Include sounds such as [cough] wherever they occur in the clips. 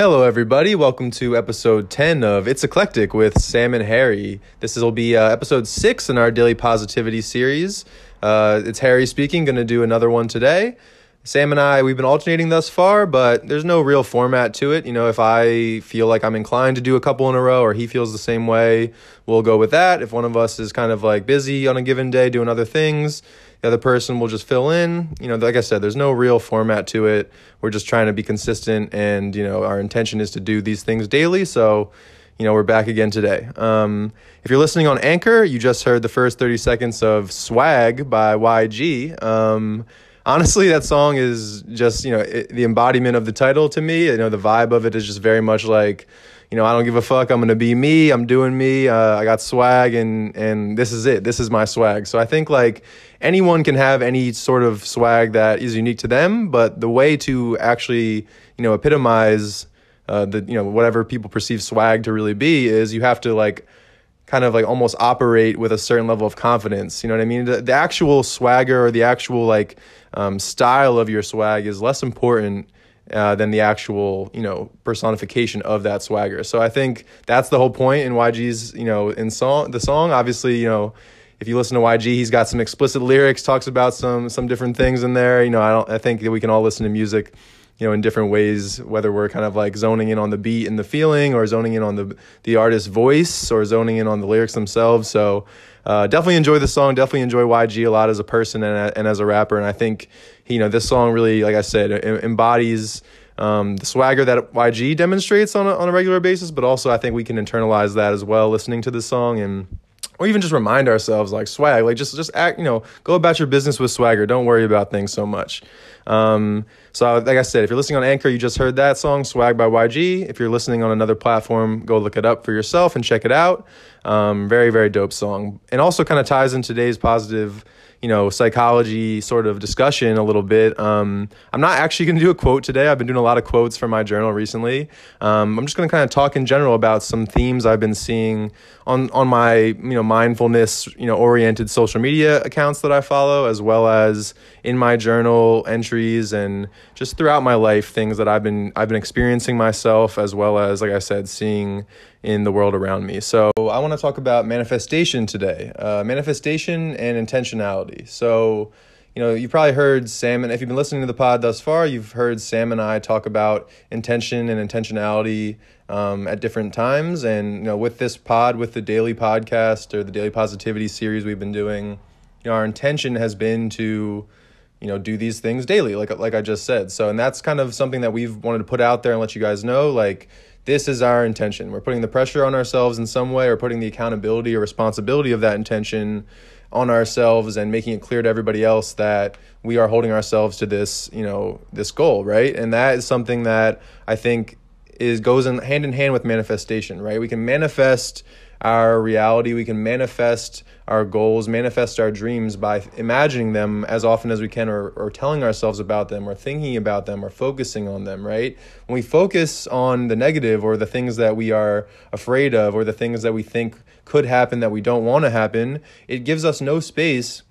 Hello, everybody. Welcome to episode 10 of It's Eclectic with Sam and Harry. This will be uh, episode 6 in our Daily Positivity series. Uh, it's Harry speaking, going to do another one today. Sam and I, we've been alternating thus far, but there's no real format to it. You know, if I feel like I'm inclined to do a couple in a row or he feels the same way, we'll go with that. If one of us is kind of like busy on a given day doing other things, the other person will just fill in. You know, like I said, there's no real format to it. We're just trying to be consistent, and you know, our intention is to do these things daily. So, you know, we're back again today. Um, if you're listening on Anchor, you just heard the first 30 seconds of "Swag" by YG. Um, honestly, that song is just you know it, the embodiment of the title to me. You know, the vibe of it is just very much like you know, I don't give a fuck. I'm gonna be me. I'm doing me. Uh, I got swag, and and this is it. This is my swag. So I think like anyone can have any sort of swag that is unique to them, but the way to actually you know epitomize uh, the you know whatever people perceive swag to really be is you have to like kind of like almost operate with a certain level of confidence. You know what I mean? The, the actual swagger or the actual like um, style of your swag is less important uh, than the actual you know personification of that swagger. So I think that's the whole point in YG's you know in song the song. Obviously, you know if you listen to YG, he's got some explicit lyrics, talks about some some different things in there. You know, I don't I think that we can all listen to music you know in different ways whether we're kind of like zoning in on the beat and the feeling or zoning in on the the artist's voice or zoning in on the lyrics themselves. So uh, definitely enjoy the song definitely enjoy yg a lot as a person and, and as a rapper. And i think you know this song really like i said embodies um, the swagger that YG demonstrates on a, on a regular basis, but also I think we can internalize that as well listening to the song and or even just remind ourselves like swag like just just act you know go about your business with swagger. Don't worry about things so much um, so like i said if you're listening on anchor you just heard that song swag by yg if you're listening on another platform go look it up for yourself and check it out um, very very dope song and also kind of ties in today's positive you know psychology sort of discussion a little bit. Um, I'm not actually going to do a quote today. I've been doing a lot of quotes for my journal recently. Um, I'm just going to kind of talk in general about some themes I've been seeing on on my you know mindfulness you know oriented social media accounts that I follow, as well as in my journal entries and just throughout my life things that I've been I've been experiencing myself, as well as like I said, seeing in the world around me. So, I want to talk about manifestation today uh, manifestation and intentionality. So, you know, you've probably heard Sam, and if you've been listening to the pod thus far, you've heard Sam and I talk about intention and intentionality um, at different times. And, you know, with this pod, with the daily podcast or the daily positivity series we've been doing, you know, our intention has been to, you know, do these things daily, like like I just said. So, and that's kind of something that we've wanted to put out there and let you guys know, like, this is our intention. We're putting the pressure on ourselves in some way or putting the accountability or responsibility of that intention on ourselves and making it clear to everybody else that we are holding ourselves to this, you know, this goal, right? And that is something that I think is goes in hand in hand with manifestation, right? We can manifest our reality. We can manifest our goals, manifest our dreams by imagining them as often as we can, or, or telling ourselves about them, or thinking about them, or focusing on them, right? When we focus on the negative, or the things that we are afraid of, or the things that we think could happen that we don't want to happen, it gives us no space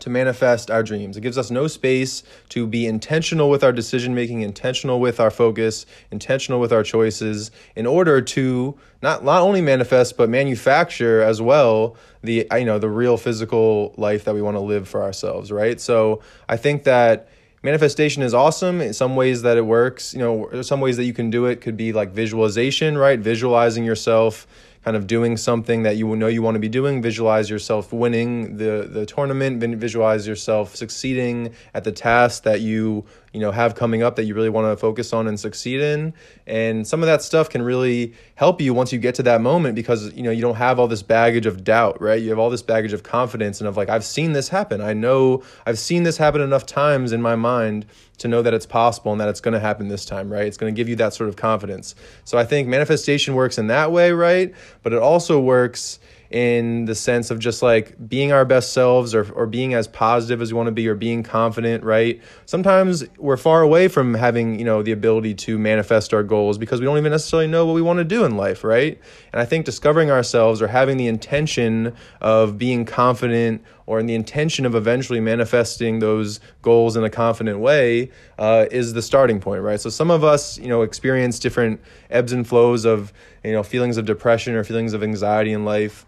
to manifest our dreams. It gives us no space to be intentional with our decision making, intentional with our focus, intentional with our choices in order to not not only manifest but manufacture as well the you know the real physical life that we want to live for ourselves, right? So, I think that manifestation is awesome in some ways that it works, you know, some ways that you can do it could be like visualization, right? Visualizing yourself kind of doing something that you know you want to be doing. Visualize yourself winning the the tournament. Visualize yourself succeeding at the task that you you know have coming up that you really want to focus on and succeed in. And some of that stuff can really help you once you get to that moment because you know you don't have all this baggage of doubt, right? You have all this baggage of confidence and of like I've seen this happen. I know I've seen this happen enough times in my mind to know that it's possible and that it's going to happen this time, right? It's going to give you that sort of confidence. So I think manifestation works in that way, right? But it also works in the sense of just like being our best selves or, or being as positive as we want to be or being confident, right? Sometimes we're far away from having, you know, the ability to manifest our goals because we don't even necessarily know what we want to do in life, right? And I think discovering ourselves or having the intention of being confident or in the intention of eventually manifesting those goals in a confident way uh, is the starting point, right? So some of us, you know, experience different ebbs and flows of, you know, feelings of depression or feelings of anxiety in life.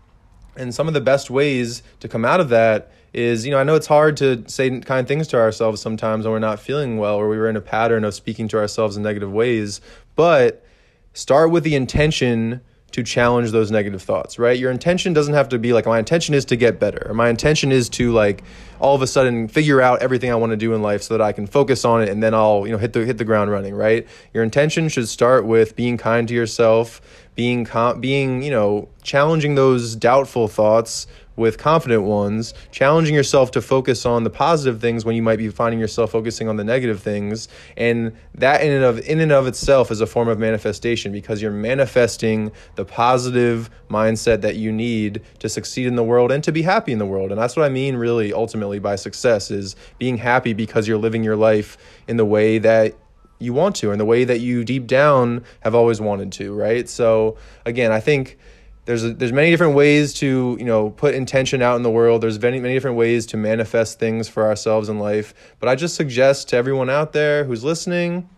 And some of the best ways to come out of that is, you know, I know it's hard to say kind things to ourselves sometimes when we're not feeling well or we were in a pattern of speaking to ourselves in negative ways, but start with the intention to challenge those negative thoughts, right? Your intention doesn't have to be like, my intention is to get better, my intention is to like all of a sudden figure out everything I want to do in life so that I can focus on it and then I'll, you know, hit the hit the ground running, right? Your intention should start with being kind to yourself, being com- being, you know, challenging those doubtful thoughts with confident ones, challenging yourself to focus on the positive things when you might be finding yourself focusing on the negative things. And that in and of in and of itself is a form of manifestation because you're manifesting the positive mindset that you need to succeed in the world and to be happy in the world. And that's what I mean really ultimately by success is being happy because you're living your life in the way that you want to and the way that you deep down have always wanted to, right? So again, I think there's a, there's many different ways to you know put intention out in the world. There's many many different ways to manifest things for ourselves in life. But i just suggest to everyone out there who's listening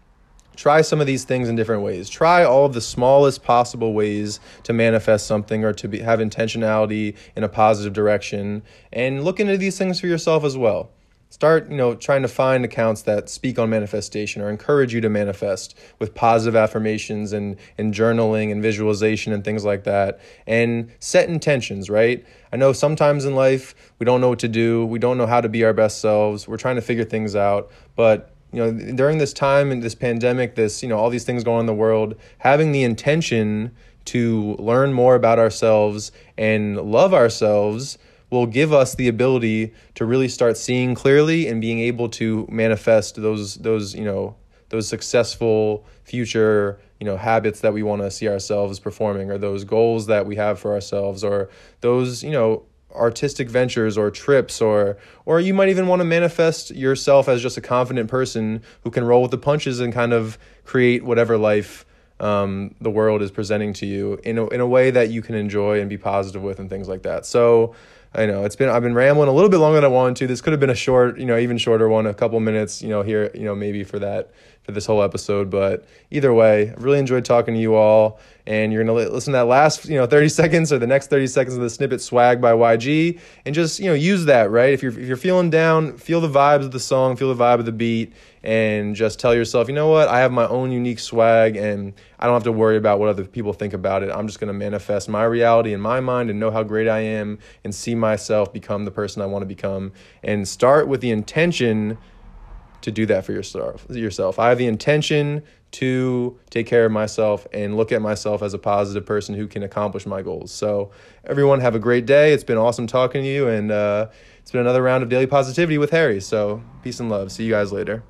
try some of these things in different ways. Try all of the smallest possible ways to manifest something or to be, have intentionality in a positive direction. And look into these things for yourself as well Start, you know, trying to find accounts that speak on manifestation or encourage you to manifest with positive affirmations and, and journaling and visualization and things like that. And set intentions, right? I know sometimes in life we don't know what to do, we don't know how to be our best selves, we're trying to figure things out, but you know during this time and this pandemic this you know all these things going on in the world having the intention to learn more about ourselves and love ourselves will give us the ability to really start seeing clearly and being able to manifest those those you know those successful future you know habits that we want to see ourselves performing or those goals that we have for ourselves or those you know artistic ventures or trips or or you might even want to manifest yourself as just a confident person who can roll with the punches and kind of create whatever life um, the world is presenting to you in a, in a way that you can enjoy and be positive with and things like that. So I know it's been I've been rambling a little bit longer than I wanted to. This could have been a short, you know, even shorter one, a couple minutes, you know, here, you know, maybe for that for this whole episode. But either way, I really enjoyed talking to you all. And you're gonna listen to that last, you know, 30 [laughs] seconds or the next 30 seconds of the snippet "Swag" by YG, and just you know use that right. If you're if you're feeling down, feel the vibes of the song, feel the vibe of the beat, and just tell yourself, you know what, I have my own unique swag, and I don't have to worry about what other people think about it. I'm just gonna manifest my reality in my mind and know how great I am, and see myself become the person I want to become, and start with the intention to do that for yourself. Yourself. I have the intention to take care of myself and look at myself as a positive person who can accomplish my goals. So, everyone, have a great day. It's been awesome talking to you, and uh, it's been another round of daily positivity with Harry. So, peace and love. See you guys later.